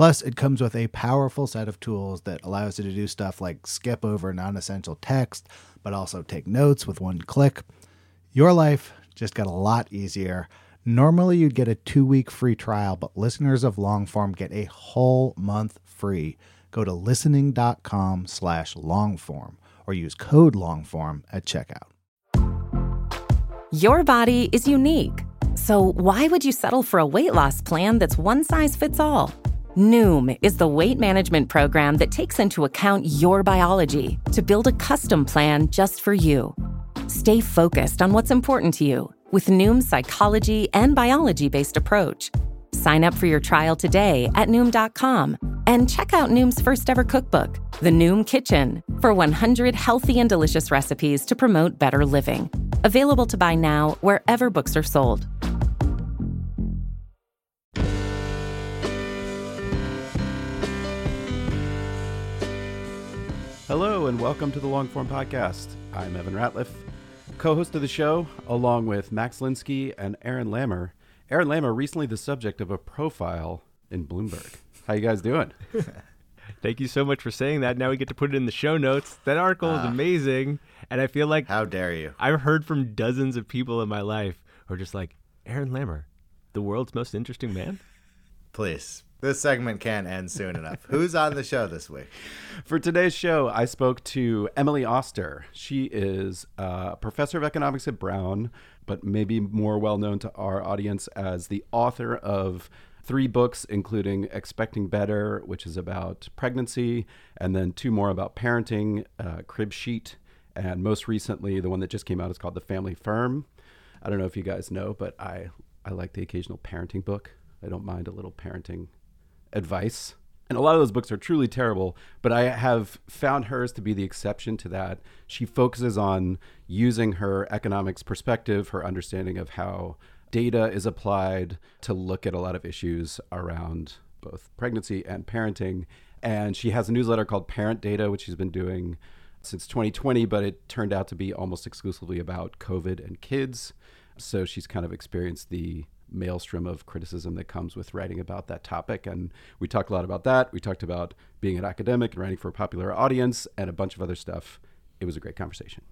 Plus, it comes with a powerful set of tools that allows you to do stuff like skip over non essential text, but also take notes with one click. Your life just got a lot easier. Normally, you'd get a two week free trial, but listeners of Longform get a whole month free. Go to listening.com slash longform or use code longform at checkout. Your body is unique. So, why would you settle for a weight loss plan that's one size fits all? Noom is the weight management program that takes into account your biology to build a custom plan just for you. Stay focused on what's important to you with Noom's psychology and biology based approach. Sign up for your trial today at Noom.com and check out Noom's first ever cookbook, The Noom Kitchen, for 100 healthy and delicious recipes to promote better living. Available to buy now wherever books are sold. Hello, and welcome to the Longform Podcast. I'm Evan Ratliff, co host of the show, along with Max Linsky and Aaron Lammer. Aaron Lammer, recently the subject of a profile in Bloomberg. How you guys doing? Thank you so much for saying that. Now we get to put it in the show notes. That article is Ah. amazing. And I feel like How dare you? I've heard from dozens of people in my life who are just like, Aaron Lammer, the world's most interesting man? Please. This segment can't end soon enough. Who's on the show this week? For today's show, I spoke to Emily Oster. She is a professor of economics at Brown, but maybe more well known to our audience as the author of three books, including Expecting Better, which is about pregnancy, and then two more about parenting, uh, Crib Sheet, and most recently, the one that just came out is called The Family Firm. I don't know if you guys know, but I, I like the occasional parenting book. I don't mind a little parenting advice. And a lot of those books are truly terrible, but I have found hers to be the exception to that. She focuses on using her economics perspective, her understanding of how data is applied to look at a lot of issues around both pregnancy and parenting. And she has a newsletter called Parent Data, which she's been doing since 2020, but it turned out to be almost exclusively about COVID and kids. So she's kind of experienced the maelstrom of criticism that comes with writing about that topic. And we talked a lot about that. We talked about being an academic and writing for a popular audience and a bunch of other stuff. It was a great conversation.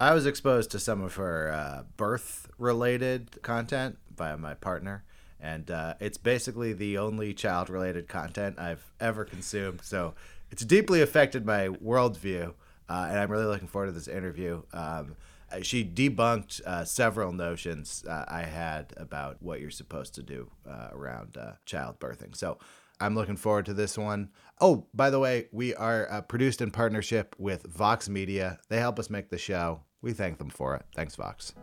I was exposed to some of her uh, birth related content by my partner, and uh, it's basically the only child related content I've ever consumed. So it's deeply affected my worldview, uh, and I'm really looking forward to this interview. Um, she debunked uh, several notions uh, I had about what you're supposed to do uh, around uh, childbirthing. So I'm looking forward to this one. Oh, by the way, we are uh, produced in partnership with Vox Media. They help us make the show. We thank them for it. Thanks, Vox.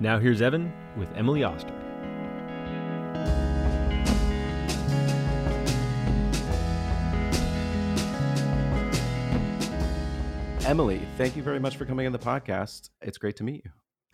Now here's Evan with Emily Oster. Emily, thank you very much for coming on the podcast. It's great to meet you.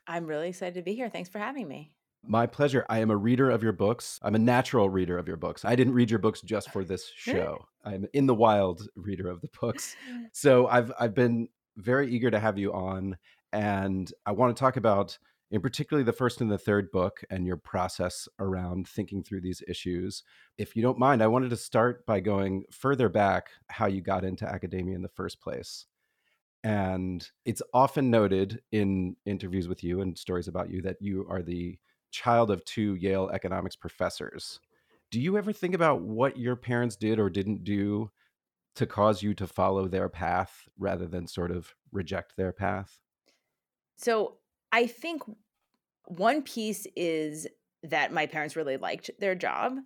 I'm really excited to be here. Thanks for having me. My pleasure. I am a reader of your books. I'm a natural reader of your books. I didn't read your books just for this show. I'm in the wild reader of the books. So I've I've been very eager to have you on and I want to talk about in particularly the first and the third book and your process around thinking through these issues. If you don't mind, I wanted to start by going further back how you got into academia in the first place. And it's often noted in interviews with you and stories about you that you are the child of two Yale economics professors. Do you ever think about what your parents did or didn't do to cause you to follow their path rather than sort of reject their path? So I think one piece is that my parents really liked their job.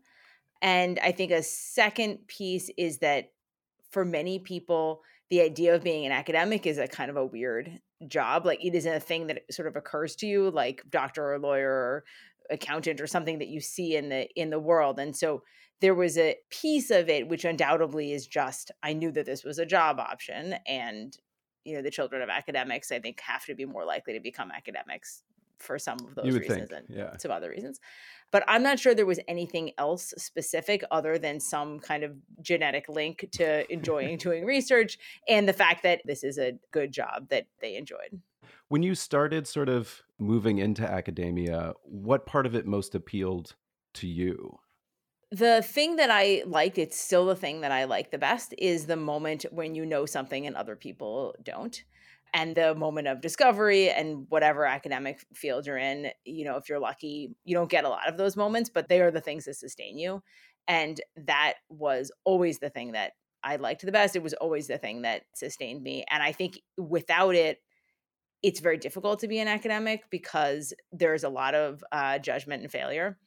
And I think a second piece is that for many people, the idea of being an academic is a kind of a weird job. Like it isn't a thing that sort of occurs to you, like doctor or lawyer or accountant or something that you see in the in the world. And so there was a piece of it which undoubtedly is just I knew that this was a job option and you know the children of academics i think have to be more likely to become academics for some of those reasons think, and yeah. some other reasons but i'm not sure there was anything else specific other than some kind of genetic link to enjoying doing research and the fact that this is a good job that they enjoyed When you started sort of moving into academia, what part of it most appealed to you? the thing that I liked, it's still the thing that I like the best, is the moment when you know something and other people don't. And the moment of discovery and whatever academic field you're in, you know, if you're lucky, you don't get a lot of those moments, but they are the things that sustain you. And that was always the thing that I liked the best. It was always the thing that sustained me. And I think without it, it's very difficult to be an academic because there's a lot of uh, judgment and failure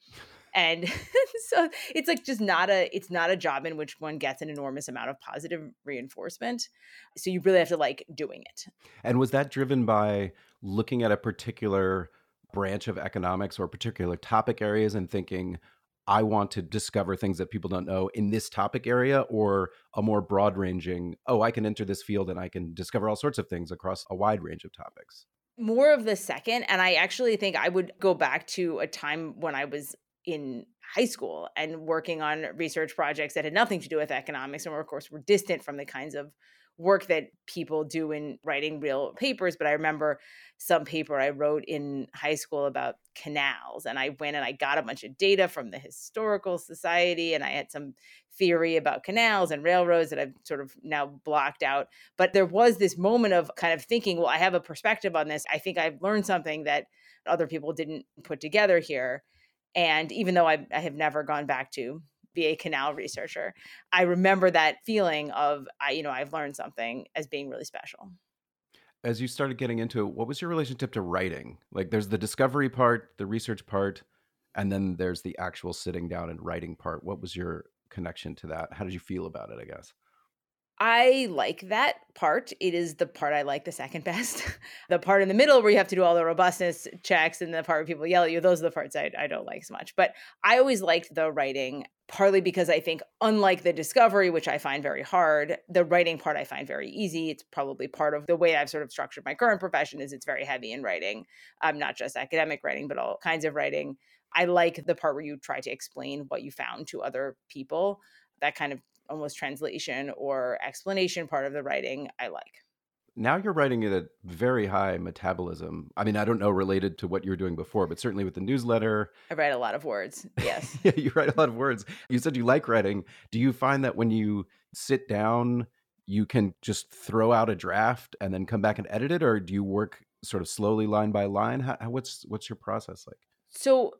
and so it's like just not a it's not a job in which one gets an enormous amount of positive reinforcement so you really have to like doing it And was that driven by looking at a particular branch of economics or particular topic areas and thinking, I want to discover things that people don't know in this topic area, or a more broad ranging, oh, I can enter this field and I can discover all sorts of things across a wide range of topics? more of the second and i actually think i would go back to a time when i was in high school and working on research projects that had nothing to do with economics and were, of course were distant from the kinds of work that people do in writing real papers but i remember some paper i wrote in high school about canals and i went and i got a bunch of data from the historical society and i had some theory about canals and railroads that i've sort of now blocked out but there was this moment of kind of thinking well i have a perspective on this. I think i've learned something that other people didn't put together here and even though I, I have never gone back to be a canal researcher, I remember that feeling of, I, you know, I've learned something as being really special. As you started getting into it, what was your relationship to writing? Like, there's the discovery part, the research part, and then there's the actual sitting down and writing part. What was your connection to that? How did you feel about it, I guess? I like that part. It is the part I like the second best. the part in the middle where you have to do all the robustness checks and the part where people yell at you, those are the parts I, I don't like so much. But I always liked the writing, partly because I think, unlike the discovery, which I find very hard, the writing part I find very easy. It's probably part of the way I've sort of structured my current profession is it's very heavy in writing, um, not just academic writing, but all kinds of writing. I like the part where you try to explain what you found to other people. That kind of almost translation or explanation part of the writing I like. Now you're writing at a very high metabolism. I mean, I don't know related to what you were doing before, but certainly with the newsletter. I write a lot of words. Yes. yeah, you write a lot of words. You said you like writing. Do you find that when you sit down, you can just throw out a draft and then come back and edit it, or do you work sort of slowly, line by line? How, what's what's your process like? So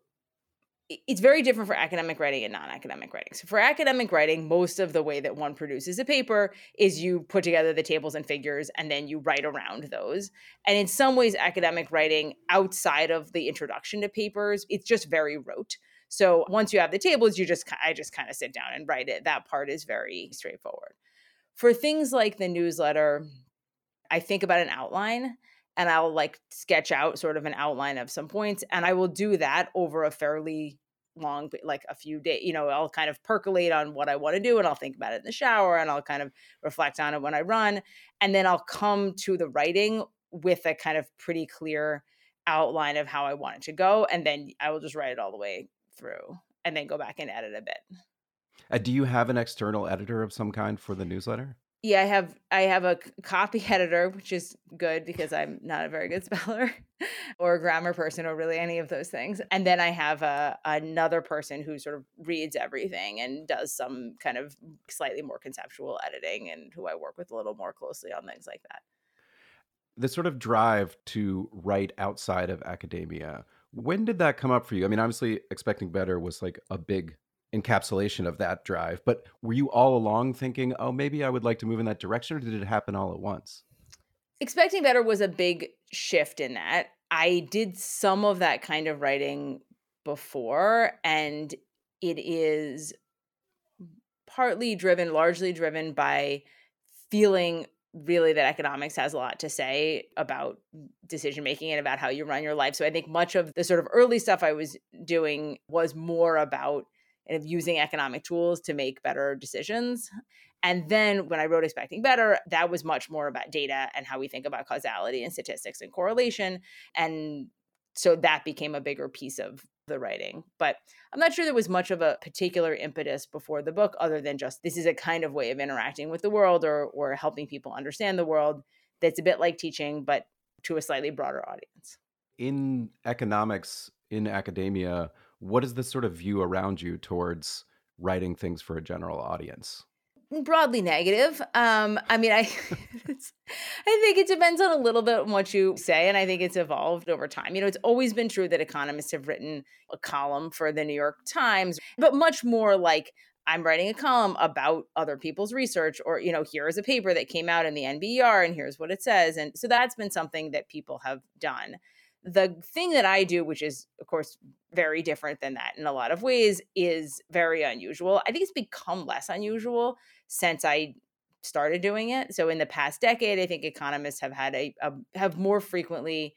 it's very different for academic writing and non-academic writing. So for academic writing, most of the way that one produces a paper is you put together the tables and figures and then you write around those. And in some ways academic writing outside of the introduction to papers, it's just very rote. So once you have the tables, you just I just kind of sit down and write it. That part is very straightforward. For things like the newsletter, I think about an outline and I'll like sketch out sort of an outline of some points and I will do that over a fairly long like a few days you know i'll kind of percolate on what i want to do and i'll think about it in the shower and i'll kind of reflect on it when i run and then i'll come to the writing with a kind of pretty clear outline of how i want it to go and then i will just write it all the way through and then go back and edit a bit Uh, do you have an external editor of some kind for the newsletter? Yeah i have i have a copy editor which is good because i'm not a very good speller or a grammar person or really any of those things and then i have a another person who sort of reads everything and does some kind of slightly more conceptual editing and who i work with a little more closely on things like that The sort of drive to write outside of academia. When did that come up for you? I mean, obviously, expecting better was like a big encapsulation of that drive. But were you all along thinking, oh, maybe I would like to move in that direction, or did it happen all at once? expecting better was a big shift in that i did some of that kind of writing before and it is partly driven largely driven by feeling really that economics has a lot to say about decision making and about how you run your life so i think much of the sort of early stuff i was doing was more about kind of using economic tools to make better decisions And then when I wrote Expecting Better, that was much more about data and how we think about causality and statistics and correlation. And so that became a bigger piece of the writing. But I'm not sure there was much of a particular impetus before the book, other than just this is a kind of way of interacting with the world or or helping people understand the world that's a bit like teaching, but to a slightly broader audience. In economics, in academia, what is the sort of view around you towards writing things for a general audience? broadly negative. Um, I mean, I, I think it depends on a little bit on what you say, and I think it's evolved over time. You know, it's always been true that economists have written a column for the New York Times, but much more like I'm writing a column about other people's research, or you know, here is a paper that came out in the NBER, and here's what it says, and so that's been something that people have done. The thing that I do, which is, of course, very different than that in a lot of ways, is very unusual. I think it's become less unusual since I started doing it. So in the past decade, I think economists have had a, a have more frequently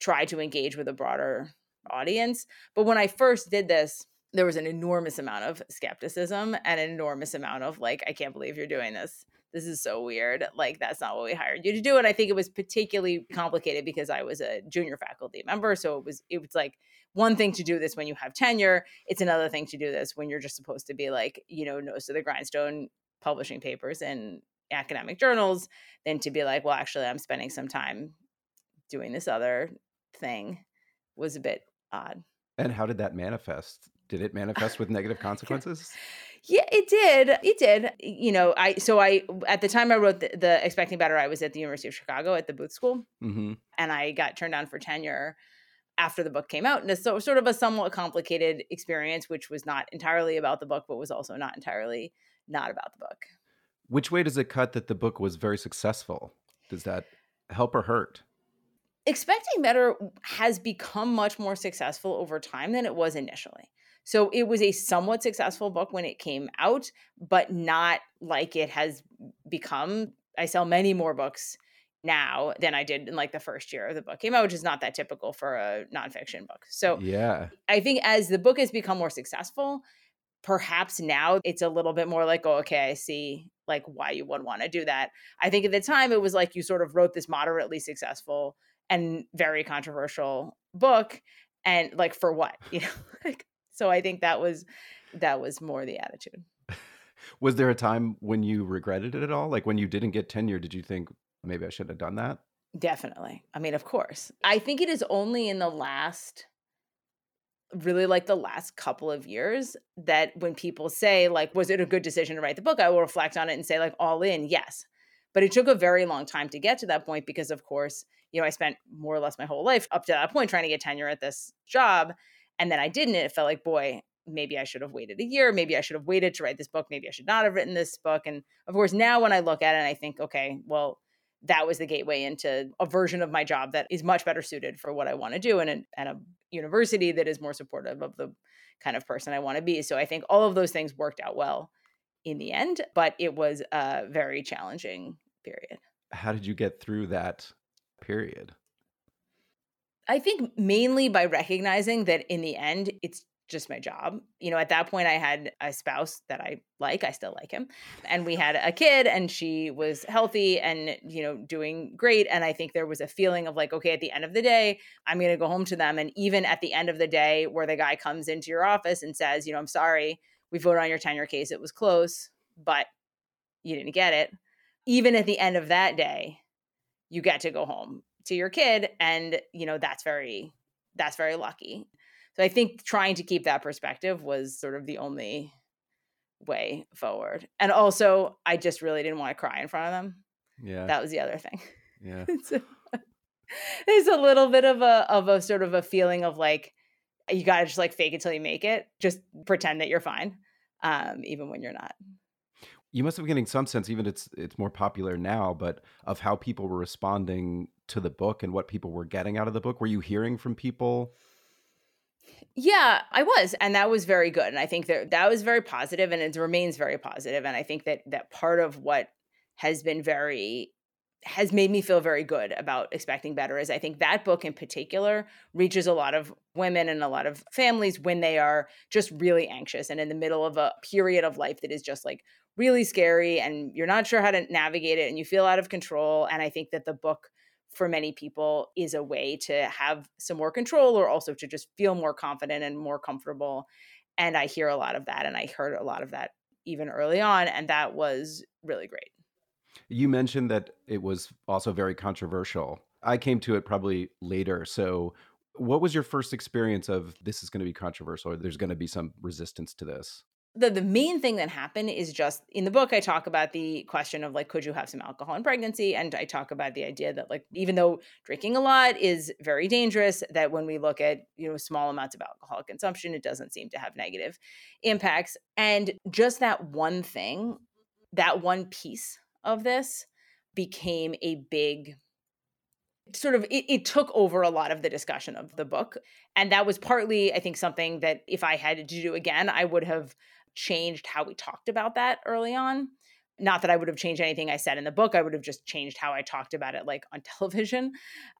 tried to engage with a broader audience. But when I first did this, there was an enormous amount of skepticism and an enormous amount of like, I can't believe you're doing this. This is so weird. Like, that's not what we hired you to do. And I think it was particularly complicated because I was a junior faculty member. So it was, it was like one thing to do this when you have tenure. It's another thing to do this when you're just supposed to be like, you know, nose to the grindstone, publishing papers in academic journals than to be like, well, actually, I'm spending some time doing this other thing was a bit odd. And how did that manifest? Did it manifest with negative consequences? Yeah, it did. It did. You know, I so I at the time I wrote the, the Expecting Better, I was at the University of Chicago at the Booth School, mm-hmm. and I got turned down for tenure after the book came out, and it's so sort of a somewhat complicated experience, which was not entirely about the book, but was also not entirely not about the book. Which way does it cut that the book was very successful? Does that help or hurt? Expecting Better has become much more successful over time than it was initially. So it was a somewhat successful book when it came out, but not like it has become. I sell many more books now than I did in like the first year of the book came out, which is not that typical for a nonfiction book. So yeah, I think as the book has become more successful, perhaps now it's a little bit more like, oh, okay, I see like why you would want to do that. I think at the time it was like you sort of wrote this moderately successful and very controversial book and like for what? You know, like so I think that was that was more the attitude. was there a time when you regretted it at all? Like when you didn't get tenure, did you think maybe I should have done that? Definitely. I mean, of course. I think it is only in the last really like the last couple of years that when people say like was it a good decision to write the book i will reflect on it and say like all in yes but it took a very long time to get to that point because of course you know i spent more or less my whole life up to that point trying to get tenure at this job and then i didn't it felt like boy maybe i should have waited a year maybe i should have waited to write this book maybe i should not have written this book and of course now when i look at it i think okay well that was the gateway into a version of my job that is much better suited for what I want to do and a, and a university that is more supportive of the kind of person I want to be. So I think all of those things worked out well in the end, but it was a very challenging period. How did you get through that period? I think mainly by recognizing that in the end, it's just my job. You know, at that point, I had a spouse that I like. I still like him. And we had a kid, and she was healthy and, you know, doing great. And I think there was a feeling of like, okay, at the end of the day, I'm going to go home to them. And even at the end of the day, where the guy comes into your office and says, you know, I'm sorry, we voted on your tenure case. It was close, but you didn't get it. Even at the end of that day, you get to go home to your kid. And, you know, that's very, that's very lucky. So I think trying to keep that perspective was sort of the only way forward. And also, I just really didn't want to cry in front of them. Yeah. That was the other thing. Yeah. there's a little bit of a of a sort of a feeling of like you got to just like fake it till you make it. Just pretend that you're fine um even when you're not. You must have been getting some sense even it's it's more popular now, but of how people were responding to the book and what people were getting out of the book. Were you hearing from people yeah, I was, and that was very good. And I think that that was very positive, and it remains very positive. And I think that that part of what has been very has made me feel very good about expecting better is I think that book in particular reaches a lot of women and a lot of families when they are just really anxious and in the middle of a period of life that is just like really scary and you're not sure how to navigate it and you feel out of control and I think that the book for many people is a way to have some more control or also to just feel more confident and more comfortable and I hear a lot of that and I heard a lot of that even early on and that was really great. You mentioned that it was also very controversial. I came to it probably later. So, what was your first experience of this is going to be controversial or there's going to be some resistance to this? The, the main thing that happened is just in the book, I talk about the question of like, could you have some alcohol in pregnancy? And I talk about the idea that, like, even though drinking a lot is very dangerous, that when we look at, you know, small amounts of alcohol consumption, it doesn't seem to have negative impacts. And just that one thing, that one piece of this became a big sort of it, it, took over a lot of the discussion of the book and that was partly i think something that if i had to do again i would have changed how we talked about that early on not that i would have changed anything i said in the book i would have just changed how i talked about it like on television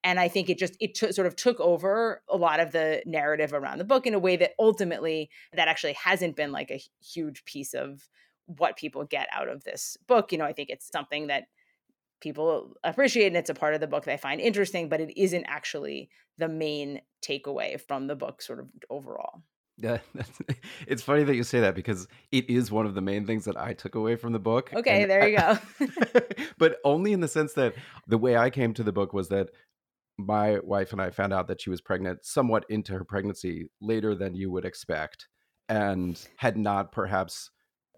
and i think it just it t- sort of took over a lot of the narrative around the book in a way that ultimately that actually hasn't been like a huge piece of what people get out of this book. You know, I think it's something that people appreciate and it's a part of the book I find interesting, but it isn't actually the main takeaway from the book, sort of overall. Yeah, it's funny that you say that because it is one of the main things that I took away from the book. Okay, there you go. but only in the sense that the way I came to the book was that my wife and I found out that she was pregnant somewhat into her pregnancy later than you would expect and had not perhaps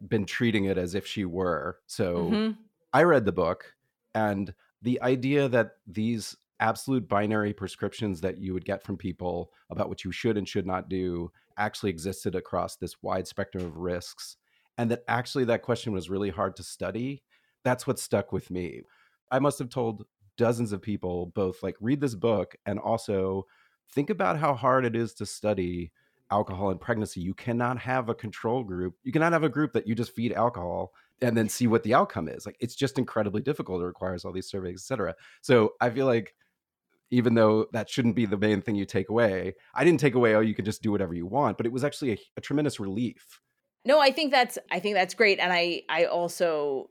been treating it as if she were. So mm-hmm. I read the book, and the idea that these absolute binary prescriptions that you would get from people about what you should and should not do actually existed across this wide spectrum of risks and that actually that question was really hard to study that's what stuck with me i must have told dozens of people both like read this book and also think about how hard it is to study alcohol and pregnancy. You cannot have a control group. You cannot have a group that you just feed alcohol and then see what the outcome is. Like it's just incredibly difficult. It requires all these surveys, etc. So I feel like even though that shouldn't be the main thing you take away, I didn't take away, oh, you can just do whatever you want, but it was actually a, a tremendous relief. No, I think that's I think that's great. And I I also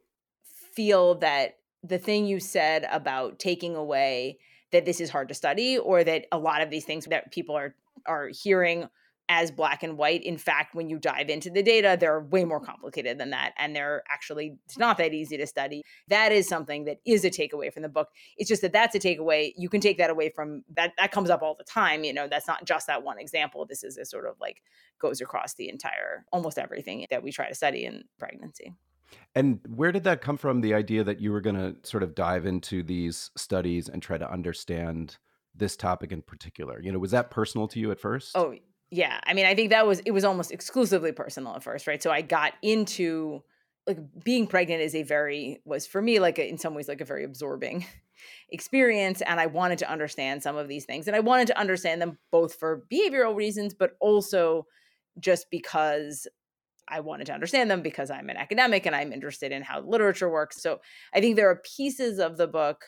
feel that the thing you said about taking away that this is hard to study or that a lot of these things that people are are hearing as black and white. In fact, when you dive into the data, they're way more complicated than that. And they're actually it's not that easy to study. That is something that is a takeaway from the book. It's just that that's a takeaway. You can take that away from that. That comes up all the time. You know, that's not just that one example. This is a sort of like goes across the entire, almost everything that we try to study in pregnancy. And where did that come from? The idea that you were going to sort of dive into these studies and try to understand this topic in particular? You know, was that personal to you at first? Oh, yeah i mean i think that was it was almost exclusively personal at first right? So i got into like being pregnant is a very was for me like a, in some ways like a very absorbing experience and i wanted to understand some of these things and i wanted to understand them both for behavioral reasons but also just because i wanted to understand them because i'm an academic and i'm interested in how literature works. So i think there are pieces of the book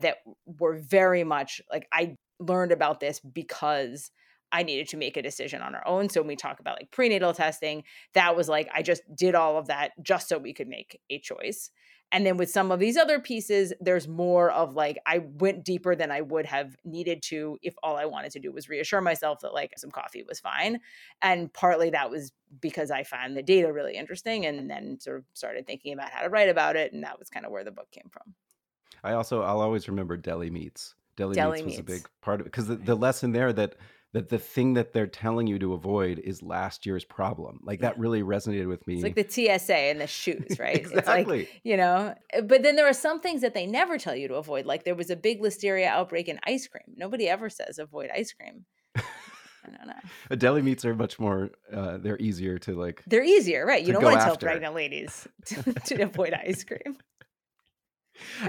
that were very much like i learned about this because I needed to make a decision on our own. So when we talk about like prenatal testing, that was like I just did all of that just so we could make a choice. And then with some of these other pieces, there's more of like I went deeper than I would have needed to if all I wanted to do was reassure myself that like some coffee was fine. And partly that was because I found the data really interesting and then sort of started thinking about how to write about it. And that was kind of where the book came from. I also, I'll always remember deli meats. Deli, deli meats was a big part of it because the, the lesson there that that the thing that they're telling you to avoid is last year's problem. Like that really resonated with me. It's like the TSA and the shoes, right? exactly. It's like, you know, eh, but then there are some things that they never tell you to avoid. Like there was a big listeria outbreak in ice cream. Nobody ever says avoid ice cream. I don't know. Deli meats are much more. Uh, they're easier to like. They're easier, right? You don't want to tell pregnant ladies to, to avoid ice cream.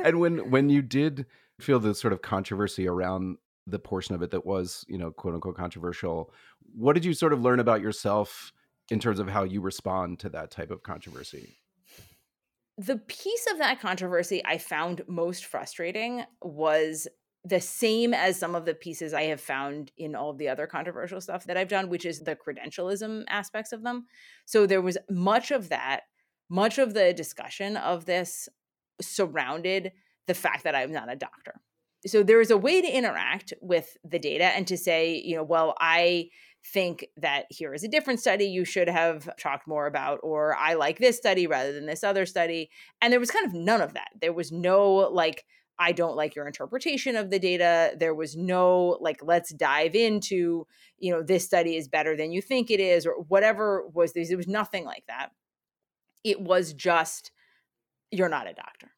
and when when you did feel the sort of controversy around the portion of it that was, you know, quote unquote controversial. What did you sort of learn about yourself in terms of how you respond to that type of controversy? the piece of that controversy I found most frustrating was the same as some of the pieces I have found in all of the other controversial stuff that I've done, which is the credentialism aspects of them. So there was much of that, much of the discussion of this surrounded the fact that I'm not a doctor. So there is a way to interact with the data and to say, you know, well, I think that here is a different study you should have talked more about, or I like this study rather than this other study. And there was kind of none of that. There was no like, I don't like your interpretation of the data. There was no like, let's dive into, you know, this study is better than you think it is, or whatever was this. There was nothing like that. It was just, you're not a doctor.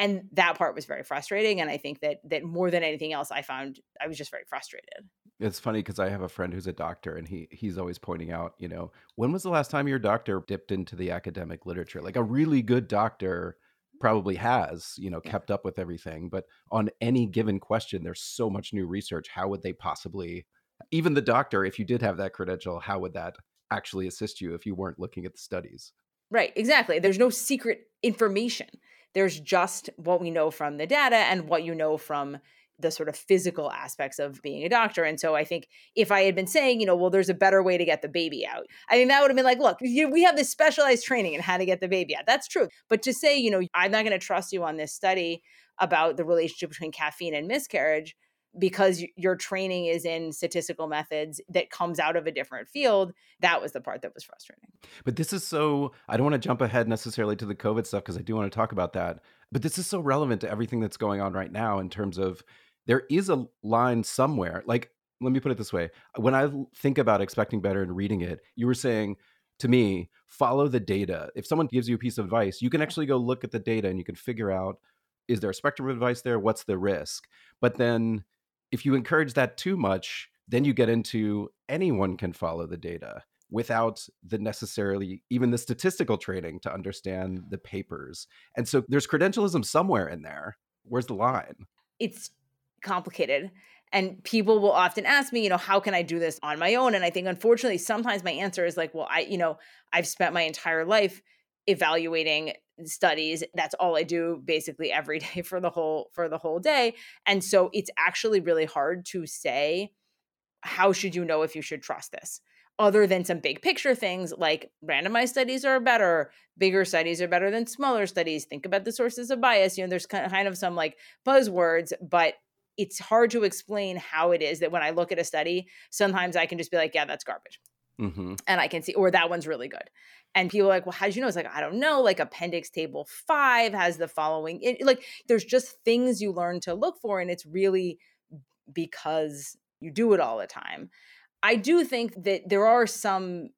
And that part was very frustrating. And I think that that more than anything else, I found I was just very frustrated. It's funny because I have a friend who's a doctor, and he he's always pointing out, you know, when was the last time your doctor dipped into the academic literature? Like a really good doctor probably has, you know, kept up with everything. But on any given question, there's so much new research. How would they possibly, even the doctor, if you did have that credential, how would that actually assist you if you weren't looking at the studies? Right, exactly. There's no secret information. There's just what we know from the data and what you know from the sort of physical aspects of being a doctor. And so I think if I had been saying, you know, well, there's a better way to get the baby out, I mean, that would have been like, look, you, we have this specialized training in how to get the baby out. That's true. But to say, you know, I'm not going to trust you on this study about the relationship between caffeine and miscarriage because your training is in statistical methods that comes out of a different field that was the part that was frustrating but this is so i don't want to jump ahead necessarily to the covid stuff because i do want to talk about that but this is so relevant to everything that's going on right now in terms of there is a line somewhere. Like, let me put it this way. When I think about expecting better and reading it, you were saying to me, follow the data. If someone gives you a piece of advice, you can actually go look at the data and you can figure out is there a spectrum of advice there? What's the risk? But then if you encourage that too much, then you get into anyone can follow the data without the necessarily even the statistical training to understand the papers. And so there's credentialism somewhere in there. Where's the line? It's complicated. And people will often ask me, you know, how can I do this on my own? And I think unfortunately, sometimes my answer is like, well, I, you know, I've spent my entire life evaluating studies that's all i do basically every day for the whole for the whole day and so it's actually really hard to say how should you know if you should trust this other than some big picture things like randomized studies are better bigger studies are better than smaller studies think about the sources of bias you know there's kind of some like buzzwords but it's hard to explain how it is that when I look at a study, sometimes I can just be like, yeah, that's garbage. Mm-hmm. And I can see, or that one's really good. And people are like, well, how did you know? It's like, I don't know. Like appendix table five has the following. It, like there's just things you learn to look for. And it's really because you do it all the time. I do think that there are some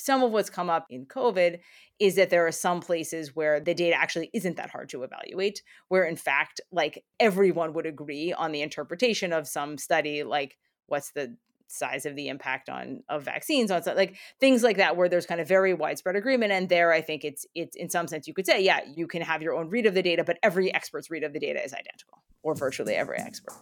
some of what's come up in COVID is that there are some places where the data actually isn't that hard to evaluate, where in fact, like everyone would agree on the interpretation of some study, like what's the size of the impact on of vaccines on like things like that where there's kind of very widespread agreement and there i think it's it's in some sense you could say yeah you can have your own read of the data but every expert's read of the data is identical or virtually every expert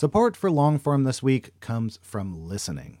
Support for Longform this week comes from listening.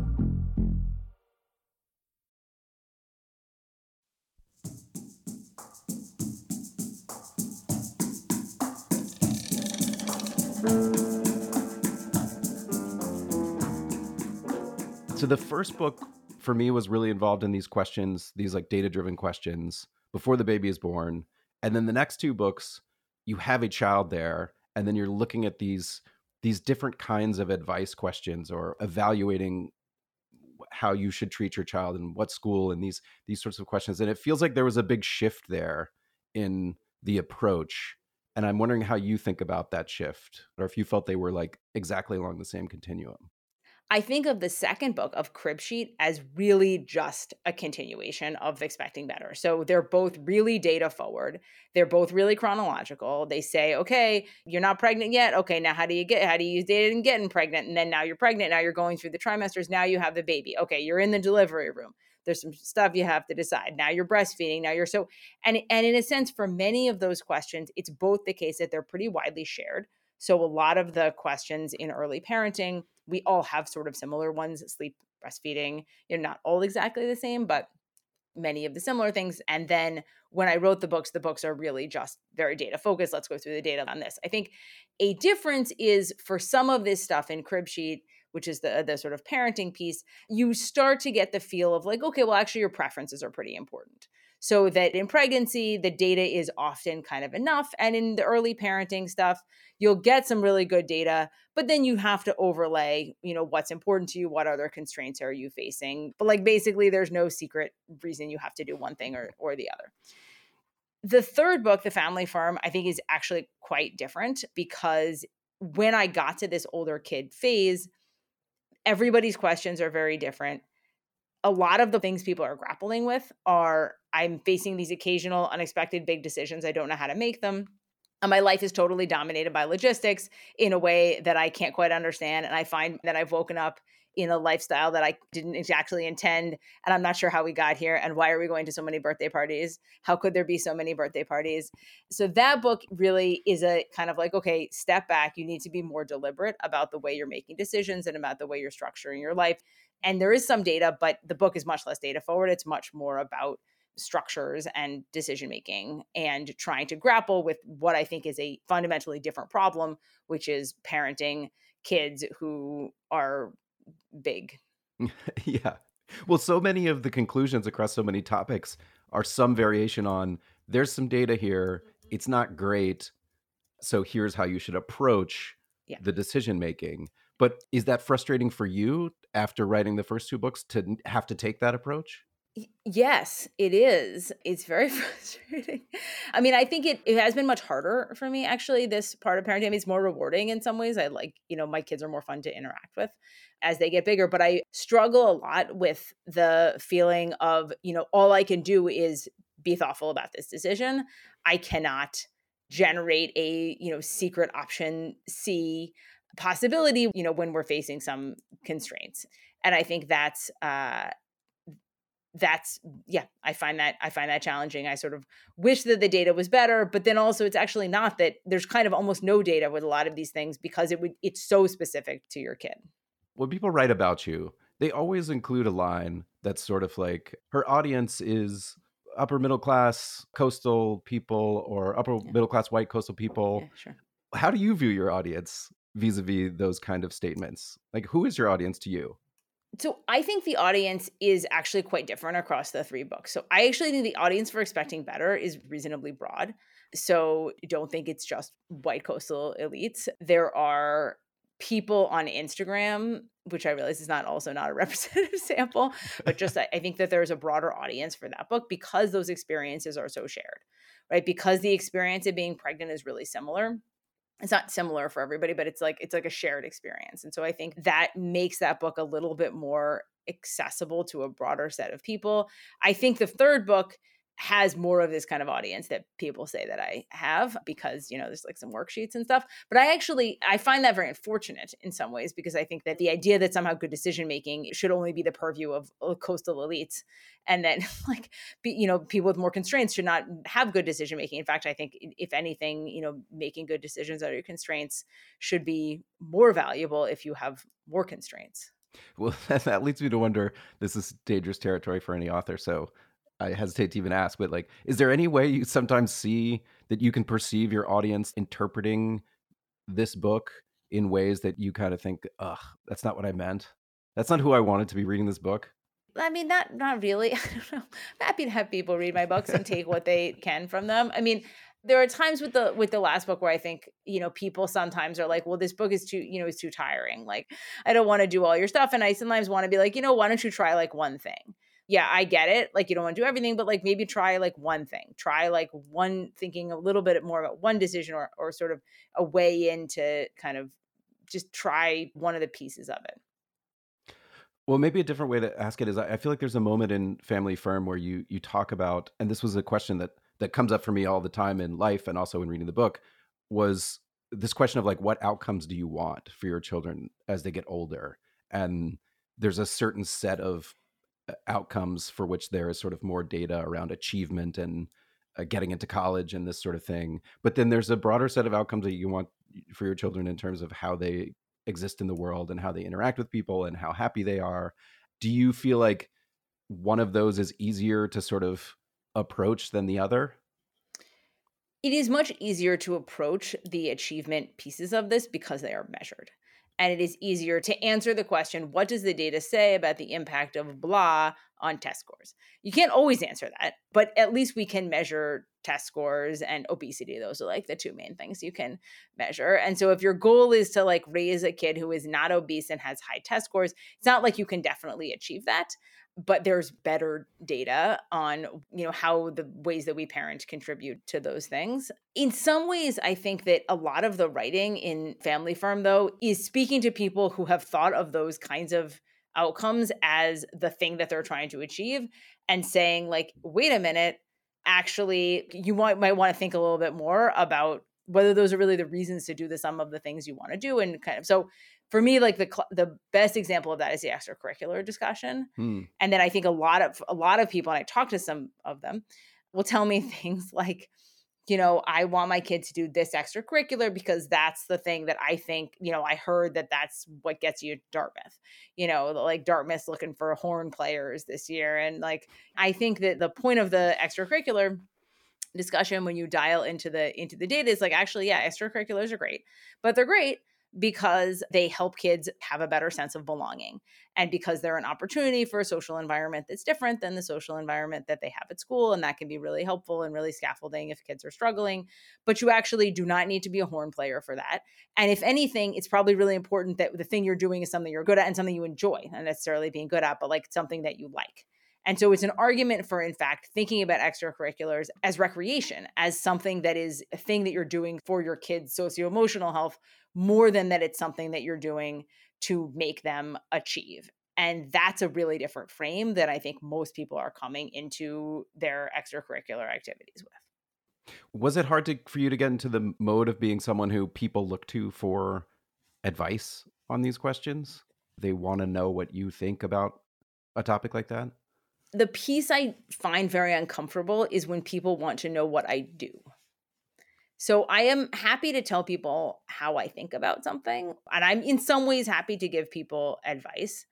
So the first book for me was really involved in these questions, these like data driven questions before the baby is born. And then the next two books, you have a child there, and then you're looking at these these different kinds of advice questions or evaluating how you should treat your child and what school and these these sorts of questions. And it feels like there was a big shift there in the approach. And I'm wondering how you think about that shift, or if you felt they were like exactly along the same continuum. I think of the second book of Crib Sheet as really just a continuation of Expecting Better. So they're both really data forward. They're both really chronological. They say, okay, you're not pregnant yet. Okay, now how do you get, how do you use data in getting pregnant? And then now you're pregnant. Now you're going through the trimesters. Now you have the baby. Okay, you're in the delivery room. There's some stuff you have to decide. Now you're breastfeeding. Now you're so, and, and in a sense, for many of those questions, it's both the case that they're pretty widely shared. So a lot of the questions in early parenting we all have sort of similar ones sleep breastfeeding you know not all exactly the same but many of the similar things and then when i wrote the books the books are really just very data focused let's go through the data on this i think a difference is for some of this stuff in crib sheet which is the the sort of parenting piece you start to get the feel of like okay well actually your preferences are pretty important. So that in pregnancy the data is often kind of enough and in the early parenting stuff you'll get some really good data but then you have to overlay you know what's important to you what other constraints are you facing. But like basically there's no secret reason you have to do one thing or or the other. The third book the family firm i think is actually quite different because when i got to this older kid phase everybody's questions are very different a lot of the things people are grappling with are I'm facing these occasional unexpected big decisions. I don't know how to make them. And my life is totally dominated by logistics in a way that I can't quite understand. And I find that I've woken up in a lifestyle that I didn't exactly intend. And I'm not sure how we got here and why are we going to so many birthday parties? How could there be so many birthday parties? So that book really is a kind of like, okay, step back. You need to be more deliberate about the way you're making decisions and about the way you're structuring your life. And there is some data, but the book is much less data forward. It's much more about structures and decision making and trying to grapple with what I think is a fundamentally different problem, which is parenting kids who are big. yeah. Well, so many of the conclusions across so many topics are some variation on there's some data here. It's not great. So here's how you should approach yeah. the decision making. But is that frustrating for you after writing the first two books to have to take that approach? Yes, it is. It's very frustrating. I mean, I think it, it has been much harder for me actually. This part of parenting is more rewarding in some ways. I like, you know, my kids are more fun to interact with as they get bigger, but I struggle a lot with the feeling of, you know, all I can do is be thoughtful about this decision. I cannot generate a, you know, secret option C possibility, you know, when we're facing some constraints. And I think that's uh that's yeah i find that i find that challenging i sort of wish that the data was better but then also it's actually not that there's kind of almost no data with a lot of these things because it would it's so specific to your kid when people write about you they always include a line that's sort of like her audience is upper middle class coastal people or upper yeah. middle class white coastal people yeah, sure. how do you view your audience vis-a-vis those kind of statements? Like who is your audience to you? So I think the audience is actually quite different across the three books. So I actually think the audience for Expecting Better is reasonably broad. So don't think it's just white coastal elites. There are people on Instagram, which I realize is not also not a representative sample, but just I think that there's a broader audience for that book because those experiences are so shared, right? Because the experience of being pregnant is really similar it's not similar for everybody but it's like it's like a shared experience and so i think that makes that book a little bit more accessible to a broader set of people. I think the third book has more of this kind of audience that people say that I have because you know there's like some worksheets and stuff but I actually I find that very unfortunate in some ways because I think that the idea that somehow good decision making should only be the purview of, uh, coastal elites and that like be, you know people with more constraints should not have good decision making in fact I think if anything you know making good decisions under your constraints should be more valuable if you have more constraints. Well that leads me to wonder this is dangerous territory for any author so I hesitate to even ask, but like, is there any way you sometimes see that you can perceive your audience interpreting this book in ways that you kind of think, ugh, that's not what I meant. That's not who I wanted to be reading this book. I mean, not not really. I don't know. I'm happy to have people read my books and take what they can from them. I mean, there are times with the with the last book where I think you know people sometimes are like, well, this book is too you know is too tiring. Like, I don't want to do all your stuff, and I sometimes want to be like, you know, why don't you try like one thing? Yeah, I get it. Like you don't want to do everything, but like maybe try like one thing. Try like one thinking a little bit more about one decision or or sort of a way into kind of just try one of the pieces of it. Well, maybe a different way to ask it is I feel like there's a moment in Family Firm where you you talk about and this was a question that that comes up for me all the time in life and also in reading the book was this question of like what outcomes do you want for your children as they get older? And there's a certain set of outcomes for which there is sort of more data around achievement and uh, getting into college and this sort of thing. But then there's a broader set of outcomes that you want for your children in terms of how they exist in the world and how they interact with people and how happy they are. Do you feel like one of those is easier to sort of approach than the other? It is much easier to approach the achievement pieces of this because they are measured and it is easier to answer the question what does the data say about the impact of blah on test scores? You can't always answer that but at least we can measure test scores and obesity. Those are like the two main things you can measure. And so if your goal is to like raise a kid who is not obese and has high test scores it's not like you can definitely achieve that but there's better data on you know how the ways that we parent contribute to those things. In some ways i think that a lot of the writing in family firm though is speaking to people who have thought of those kinds of outcomes as the thing that they're trying to achieve and saying like wait a minute. Actually you might, might want to think a little bit more about whether those are really the reasons to do the some of the things you want to do and kind of so for me like the the best example of that is the extracurricular discussion. Hmm. and then i think a lot of a lot of people and i talk to some of them will tell me things like you know i want my kid to do this extracurricular because that's the thing that i think you know i heard that that's what gets you dartmouth. You know like dartmouth's looking for horn players this year. And like i think that the point of the extracurricular discussion when you dial into the into the data is like actually yeah extracurriculars are great but they're great because they help kids have a better sense of belonging and because they're an opportunity for a social environment that's different than the social environment that they have at school and that can be really helpful and really scaffolding if kids are struggling but you actually do not need to be a horn player for that and if anything it's probably really important that the thing you're doing is something you're good at and something you enjoy not necessarily being good at but like something that you like and so it's an argument for, in fact, thinking about extracurriculars as recreation, as something that is a thing that you're doing for your kids' socio emotional health, more than that it's something that you're doing to make them achieve. And that's a really different frame that I think most people are coming into their extracurricular activities with. Was it hard to, for you to get into the mode of being someone who people look to for advice on these questions? They want to know what you think about a topic like that? The piece I find very uncomfortable is when people want to know what I do. So I am happy to tell people how I think about something. And I'm in some ways happy to give people advice.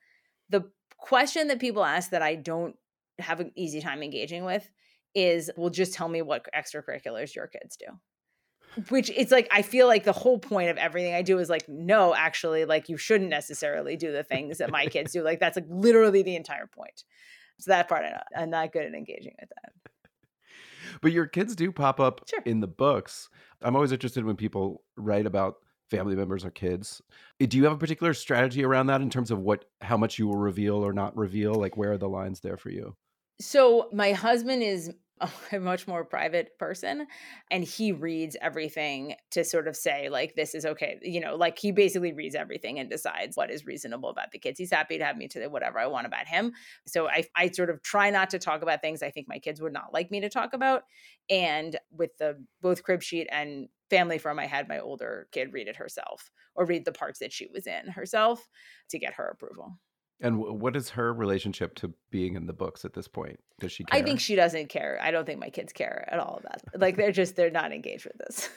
The question that people ask that I don't have an easy time engaging with is well, just tell me what extracurriculars your kids do. which it's like I feel like the whole point of everything I do is like no, actually, like you shouldn't necessarily do the things that my kids do. Like that's like literally the entire point. So that part I'm not, I'm not good at engaging with that. But your kids do pop up Sure. in the books. I'm always interested when people write about family members or kids. Uh, Do you have a particular strategy around that in terms of what how much you will reveal or not reveal? Like where are the lines there for you? So my husband is a much more private person and he reads everything to sort of say like this is okay you know like he basically reads everything and decides what is reasonable about the kids. He's happy to have me to whatever i want about him. So i i sort of try not to talk about things i think my kids would not like me to talk about and with the both crib sheet and family firm i had my older kid read it herself or read the parts that she was in herself to get her approval And w- what is her relationship to being in the books at this point? Does she care? I think she doesn't care. I don't think my kids care at all about it. Like they're just they're not engaged with this.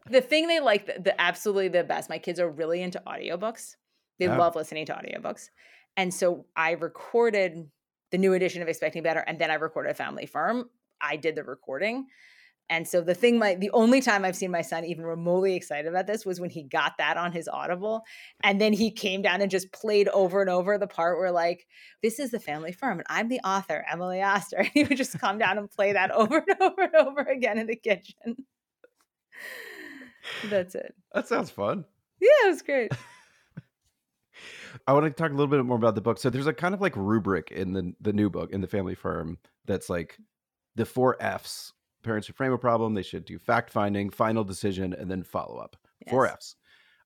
the thing they like the, the absolutely the best. My kids are really into audiobooks. They Oh. love listening to audiobooks. And so I recorded the new edition of Expecting Better and then I recorded family firm. I did the recording. And so the thing my the only time I've seen my son even remotely excited about this was when he got that on his audible and then he came down and just played over and over the part where like this is the family firm and I'm the author, Emily Oster. And he would just come down and play that over and over and over again in the kitchen. That's it. that sounds fun. Yeah, it was great. I want to talk a little bit more about the book. So there's a kind of like rubric in the the new book in the family firm that's like the four F's. Parents should frame a problem, they should do fact finding, final decision, and then follow up. Four F's.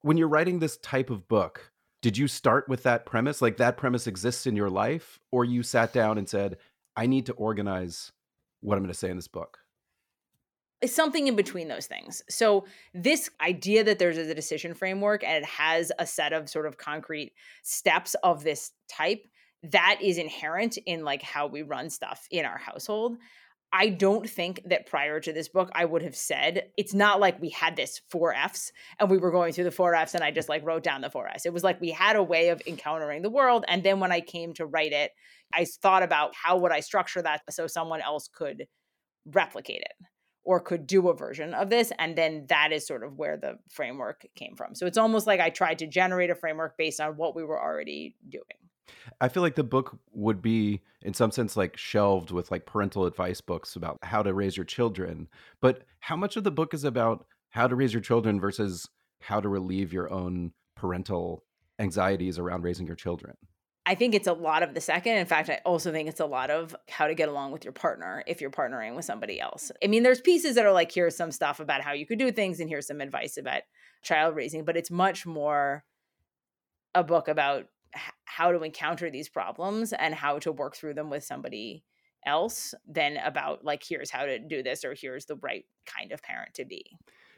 When you're writing this type of book, did you start with that premise? Like that premise exists in your life, or you sat down and said, I need to organize what I'm going to say in this book? It's something in between those things. So, this idea that there's a decision framework and it has a set of sort of concrete steps of this type that is inherent in like how we run stuff in our household. I don't think that prior to this book, I would have said it's not like we had this four F's and we were going through the four F's and I just like wrote down the four F's. It was like we had a way of encountering the world. And then when I came to write it, I thought about how would I structure that so someone else could replicate it or could do a version of this. And then that is sort of where the framework came from. So it's almost like I tried to generate a framework based on what we were already doing. I feel like the book would be, in some sense, like shelved with like parental advice books about how to raise your children. But how much of the book is about how to raise your children versus how to relieve your own parental anxieties around raising your children? I think it's a lot of the second. In fact, I also think it's a lot of how to get along with your partner if you're partnering with somebody else. I mean, there's pieces that are like, here's some stuff about how you could do things, and here's some advice about child raising, but it's much more a book about how to encounter these problems and how to work through them with somebody else than about like, here's how to do this or here's the right kind of parent to be.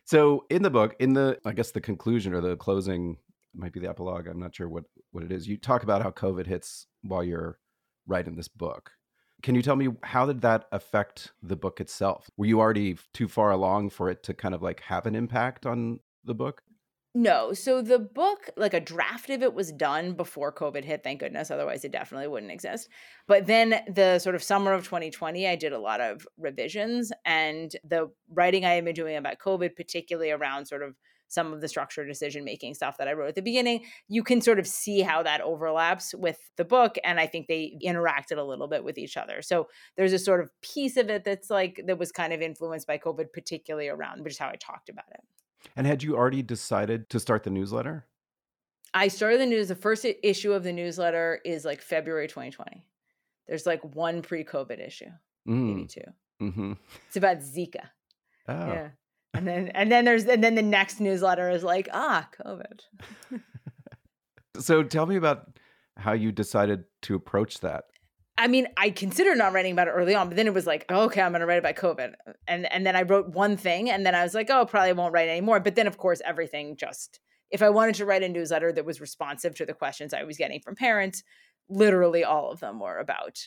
So in the book, in the I guess the conclusion or the closing might be the epilogue. I'm not sure what what it is. You talk about how COVID hits while you're writing this book. Can you tell me how did that affect the book itself? Were you already too far along for it to kind of like have an impact on the book? No. So the book, like a draft of it was done before COVID hit, thank goodness. Otherwise, it definitely wouldn't exist. But then the sort of summer of 2020, I did a lot of revisions and the writing I had been doing about COVID, particularly around sort of some of the structured decision making stuff that I wrote at the beginning, you can sort of see how that overlaps with the book. And I think they interacted a little bit with each other. So there's a sort of piece of it that's like, that was kind of influenced by COVID, particularly around, which is how I talked about it. And had you already decided to start the newsletter? I started the news. The first issue of the newsletter is like February 2020. There's like one pre-COVID issue, maybe Mm, two. hmm It's about Zika. Oh. Yeah. And then and then there's and then the next newsletter is like, ah, COVID. So tell me about how you decided to approach that. I mean, I considered not writing about it early on, but then it was like, okay, I'm gonna write about COVID. And and then I wrote one thing and then I was like, oh, probably won't write anymore. But then of course everything just if I wanted to write a newsletter that was responsive to the questions I was getting from parents, literally all of them were about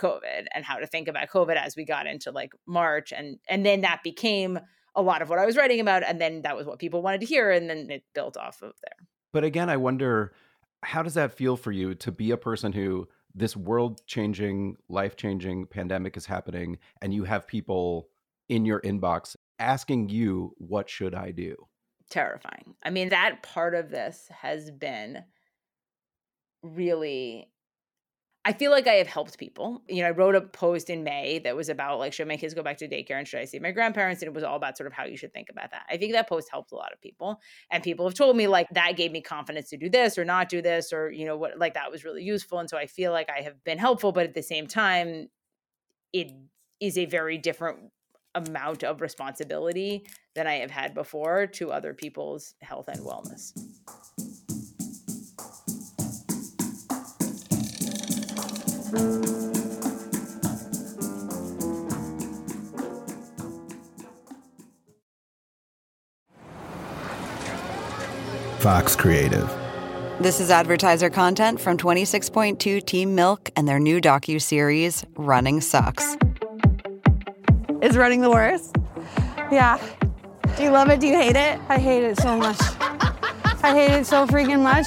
COVID and how to think about COVID as we got into like March. And and then that became a lot of what I was writing about. And then that was what people wanted to hear. And then it built off of there. But again, I wonder how does that feel for you to be a person who this world changing, life changing pandemic is happening, and you have people in your inbox asking you, what should I do? Terrifying. I mean, that part of this has been really I feel like I have helped people. You know, I wrote a post in May that was about like, should my kids go back to daycare and should I see my grandparents? And it was all about sort of how you should think about that. I think that post helped a lot of people. And people have told me like that gave me confidence to do this or not do this, or, you know, what like that was really useful. And so I feel like I have been helpful, but at the same time, it is a very different amount of responsibility than I have had before to other people's health and wellness. Fox Creative. This is advertiser content from 26.2 Team Milk and their new docu-series Running Sucks. Is running the worst? Yeah. Do you love it? Do you hate it? I hate it so much. I hate it so freaking much.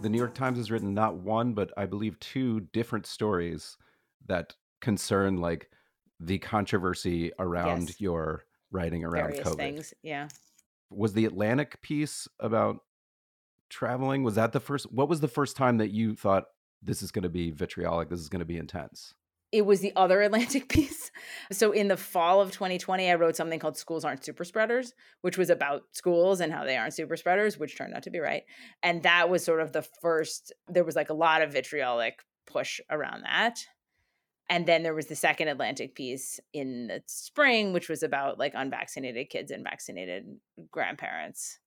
The New York Times has written not one, but I believe two different stories that concern like the controversy around Yes. your writing around Various COVID. things. Yeah. Was the Atlantic piece about traveling? Was that the first? What was the first time that you thought this is going to be vitriolic? This is going to be intense. It was the other Atlantic piece. So in the fall of 2020, I wrote something called Schools Aren't Super Spreaders, which was about schools and how they aren't super spreaders, which turned out to be right. And that was sort of the first, there was like a lot of vitriolic push around that. And then there was the second Atlantic piece in the spring, which was about like unvaccinated kids and vaccinated grandparents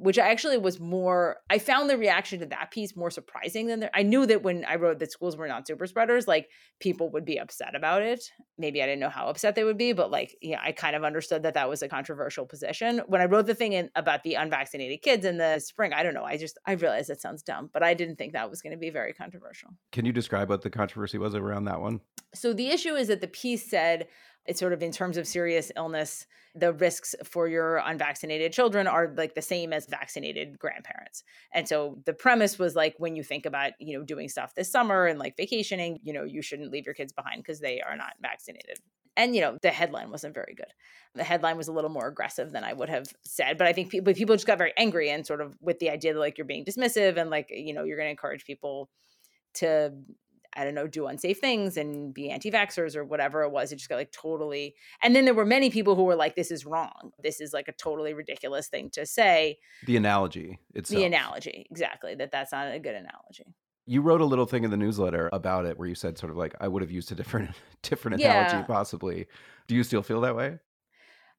which I actually was more I found the reaction to that piece more surprising than the, I knew that when I wrote that schools were not super spreaders, like people would be upset about it. Maybe I didn't know how upset they would be, but like yeah, I kind of understood that that was a controversial position. When I wrote the thing in, about the unvaccinated kids in the spring, I don't know, I just I realized that sounds dumb, but I didn't think that was going to be very controversial. Can you describe what the controversy was around that one? So the issue is that the piece said it's sort of in terms of serious illness, the risks for your unvaccinated children are like the same as vaccinated grandparents. And so the premise was like when you think about, you know, doing stuff this summer and like vacationing, you know, you shouldn't leave your kids behind because they are not vaccinated. And you know, the headline wasn't very good. The headline was a little more aggressive than I would have said, but I think people people just got very angry and sort of with the idea that like you're being dismissive and like, you know, you're going to encourage people to I don't know, do unsafe things and be anti vaxxers or whatever it was. It just got like totally. And then there were many people who were like, this is wrong. This is like a totally ridiculous thing to say. The analogy itself. The analogy, exactly. That that's not a good analogy. You wrote a little thing in the newsletter about it where you said sort of like I would have used a different different Yeah. analogy possibly. Do you still feel that way?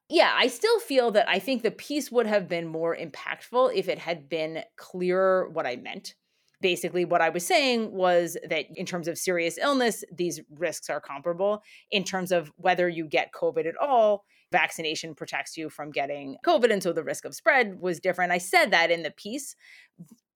Yeah, I still feel that I think the piece would have been more impactful if it had been clearer what I meant. Basically what I was saying was that in terms of serious illness, these risks are comparable. In terms of whether you get COVID at all, vaccination protects you from getting COVID. And so the risk of spread was different. I said that in the piece,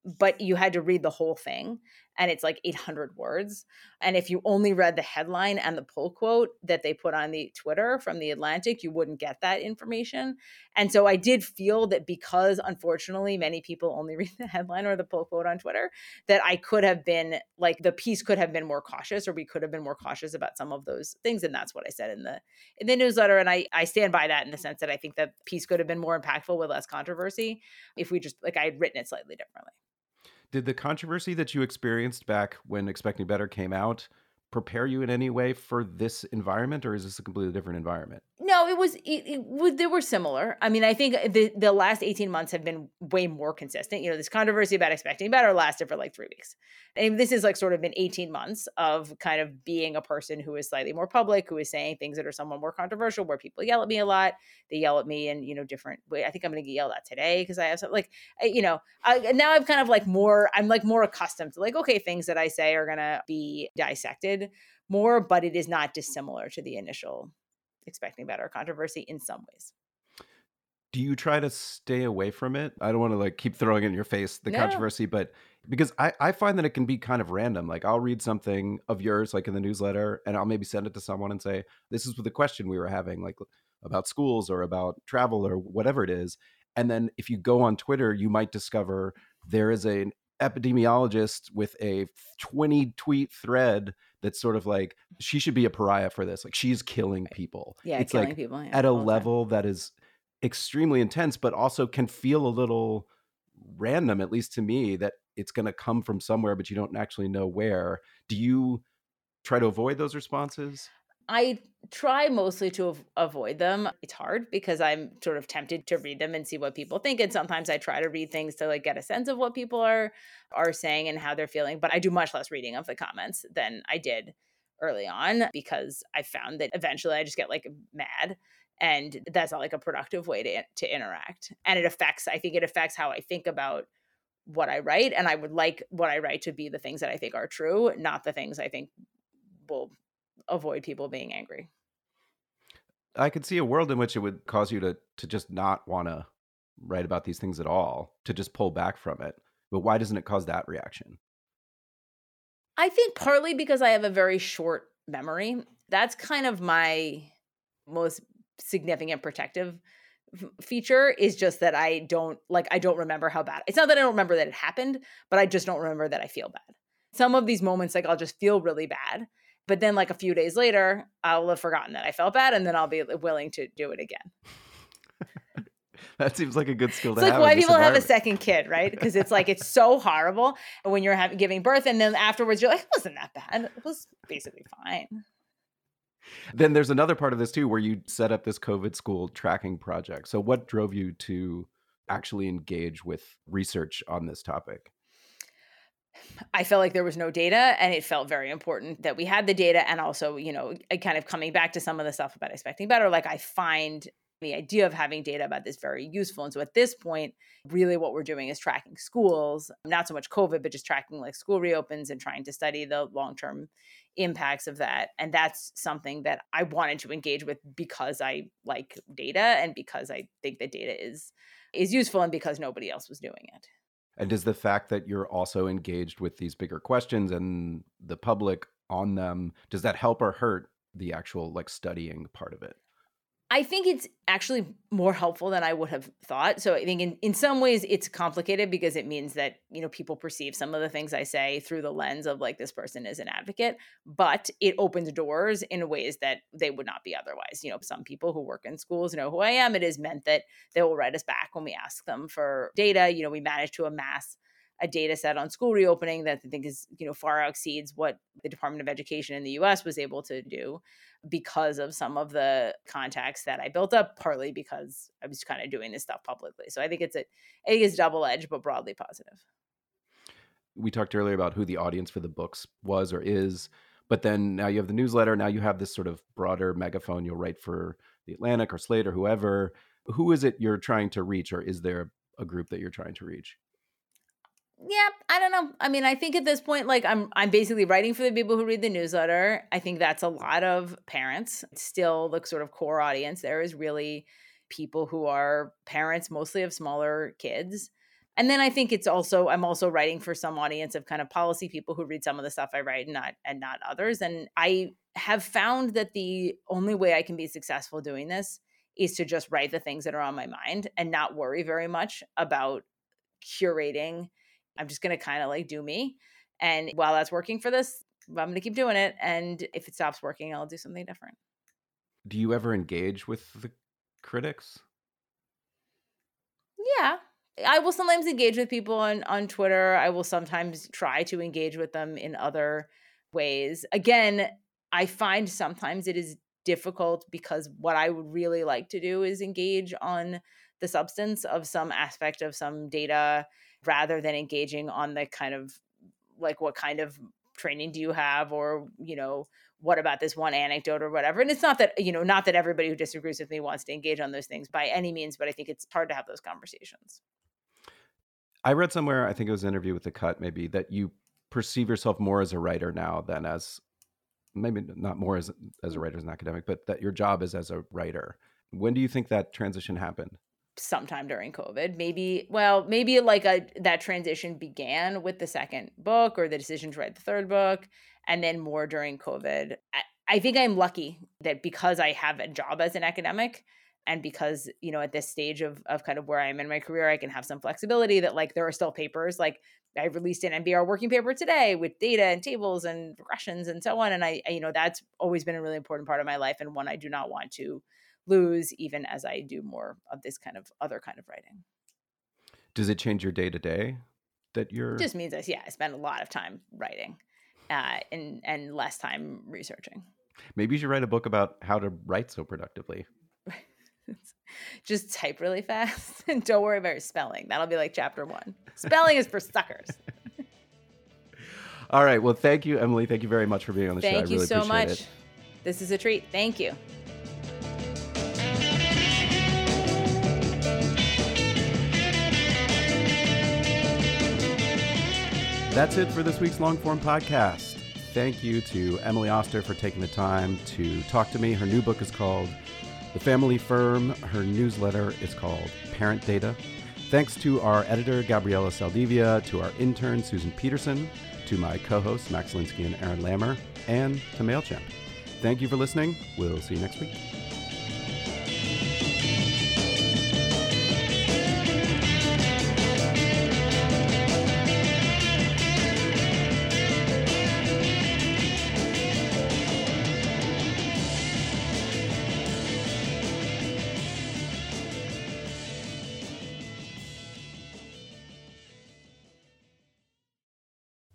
but you had to read the whole thing and it's like 800 words. And if you only read the headline and the pull quote that they put on the Twitter from the Atlantic, you wouldn't get that information. And so I did feel that because unfortunately many people only read the headline or the pull quote on Twitter, that I could have been like the piece could have been more cautious or we could have been more cautious about some of those things. And that's what I said in the in the newsletter. And I I stand by that in the sense that I think that piece could have been more impactful with less controversy if we just like I had written it slightly differently. Did the controversy that you experienced back when Expecting Better came out prepare you in any way for this environment, or is this a completely different environment? No, it was it, it, they were similar. I mean, I think the the last 18 months have been way more consistent. You know, this controversy about expecting better lasted for like 3 weeks. And this is like sort of been 18 months of kind of being a person who is slightly more public, who is saying things that are somewhat more controversial where people yell at me a lot. They yell at me in, you know, different way. I think I'm going to get yelled at today because I have something like you know, I, now I'm kind of like more I'm like more accustomed to like okay, things that I say are going to be dissected more, but it is not dissimilar to the initial expecting better controversy in some ways. Do you try to stay away from it? I don't want to like keep throwing in your face the No. controversy, but because I, I find that it can be kind of random. Like I'll read something of yours, like in the newsletter, and I'll maybe send it to someone and say, This is the question we were having, like about schools or about travel or whatever it is. And then if you go on Twitter, you might discover there is an epidemiologist with a 20 tweet thread that's sort of like she should be a pariah for this like she's killing people. Yeah, it's killing like people, yeah, at a the time. level that is extremely intense but also can feel a little random at least to me that it's going to come from somewhere but you don't actually know where. Do you try to avoid those responses I try mostly to av- avoid them. It's hard because I'm sort of tempted to read them and see what people think and sometimes I try to read things to like get a sense of what people are are saying and how they're feeling, but I do much less reading of the comments than I did early on because I found that eventually I just get like mad and that's not like a productive way to to interact. And it affects I think it affects how I think about what I write and I would like what I write to be the things that I think are true, not the things I think will avoid people being angry. i could see a world in which it would cause you to to just not want to write about these things at all to just pull back from it but why doesn't it cause that reaction I think partly because I have a very short memory. That's kind of my most significant protective feature is just that I don't like I don't remember how bad. It's not that I don't remember that it happened, but I just don't remember that I feel bad. Some of these moments like I'll just feel really bad, but then like a few days later, I'll have forgotten that I felt bad and then I'll be willing to do it again. that seems like a good skill It's to like have why people have a second kid, right? Because it's like it's so horrible when you're having giving birth, and then afterwards you're like, it wasn't that bad. It was basically fine. Then there's another part of this too where you set up this COVID school tracking project. So what drove you to actually engage with research on this topic? I felt like there was no data, and it felt very important that we had the data, and also, you know, kind of coming back to some of the stuff about expecting better. Like I find the idea of having data about this very useful. And so at this point, really what we're doing is tracking schools, not so much COVID, but just tracking like school reopens and trying to study the long term impacts of that. And that's something that I wanted to engage with because I like data and because I think that data is is useful and because nobody else was doing it. And does the fact that you're also engaged with these bigger questions and the public on them, does that help or hurt the actual like studying part of it? I think it's actually more helpful than I would have thought. So I think in, in some ways it's complicated because it means that, you know, people perceive some of the things I say through the lens of like this person is an advocate, but it opens doors in ways that they would not be otherwise. You know, some people who work in schools know who I am. It is meant that they will write us back when we ask them for data. You know, we managed to amass a data set on school reopening that I think is, you know, far exceeds what the Department of Education in the US was able to do because of some of the contacts that I built up, partly because I was kind of doing this stuff publicly. So I think it's a I think it's double edged, but broadly positive. We talked earlier about who the audience for the books was or is, but then now you have the newsletter. Now you have this sort of broader megaphone you'll write for the Atlantic or Slate or whoever. Who is it you're trying to reach, or is there a group that you're trying to reach? Yeah, I don't know. I mean, I think at this point, like I'm I'm basically writing for the people who read the newsletter. I think that's a lot of parents. Still the sort of core audience there is really people who are parents mostly of smaller kids. And then I think it's also I'm also writing for some audience of kind of policy people who read some of the stuff I write and not and not others. And I have found that the only way I can be successful doing this is to just write the things that are on my mind and not worry very much about curating I'm just going to kind of like do me. And while that's working for this, I'm going to keep doing it. And if it stops working, I'll do something different. Do you ever engage with the critics? Yeah. I will sometimes engage with people on, on Twitter. I will sometimes try to engage with them in other ways. Again, I find sometimes it is difficult because what I would really like to do is engage on the substance of some aspect of some data rather than engaging on the kind of like what kind of training do you have or you know what about this one anecdote or whatever. And it's not that you know not that everybody who disagrees with me wants to engage on those things by any means but i think it's hard to have those conversations. I read somewhere i think it was an interview with the cut maybe that you perceive yourself more as a writer now than as maybe not more as as a writer as an academic but that your job is as a writer. When do you think that transition happened sometime during COVID. Maybe, well, maybe like a that transition began with the second book or the decision to write the third book, and then more during COVID. I, I think I'm lucky that because I have a job as an academic and because you know at this stage of of kind of where I am in my career, I can have some flexibility that like there are still papers like I released an NBER working paper today with data and tables and regressions and so on, and I, I you know that's always been a really important part of my life and one I do not want to lose even as I do more of this kind of other kind of writing. Does it change your day to day that you're? It just means I yeah, I spend a lot of time writing, uh, and and less time researching. Maybe you should write a book about how to write so productively. just type really fast and don't worry about your spelling. That'll be like chapter one. Spelling is for suckers. All right. Well, thank you, Emily. Thank you very much for being on the thank show. Thank you really so much. It. This is a treat. Thank you. That's it for this week's long form podcast. Thank you to Emily Oster for taking the time to talk to me. Her new book is called The Family Firm. Her newsletter is called Parent Data. Thanks to our editor, Gabriela Saldivia, to our intern, Susan Peterson, to my co hosts, Max Linsky and Aaron Lammer, and to MailChimp. Thank you for listening. We'll see you next week.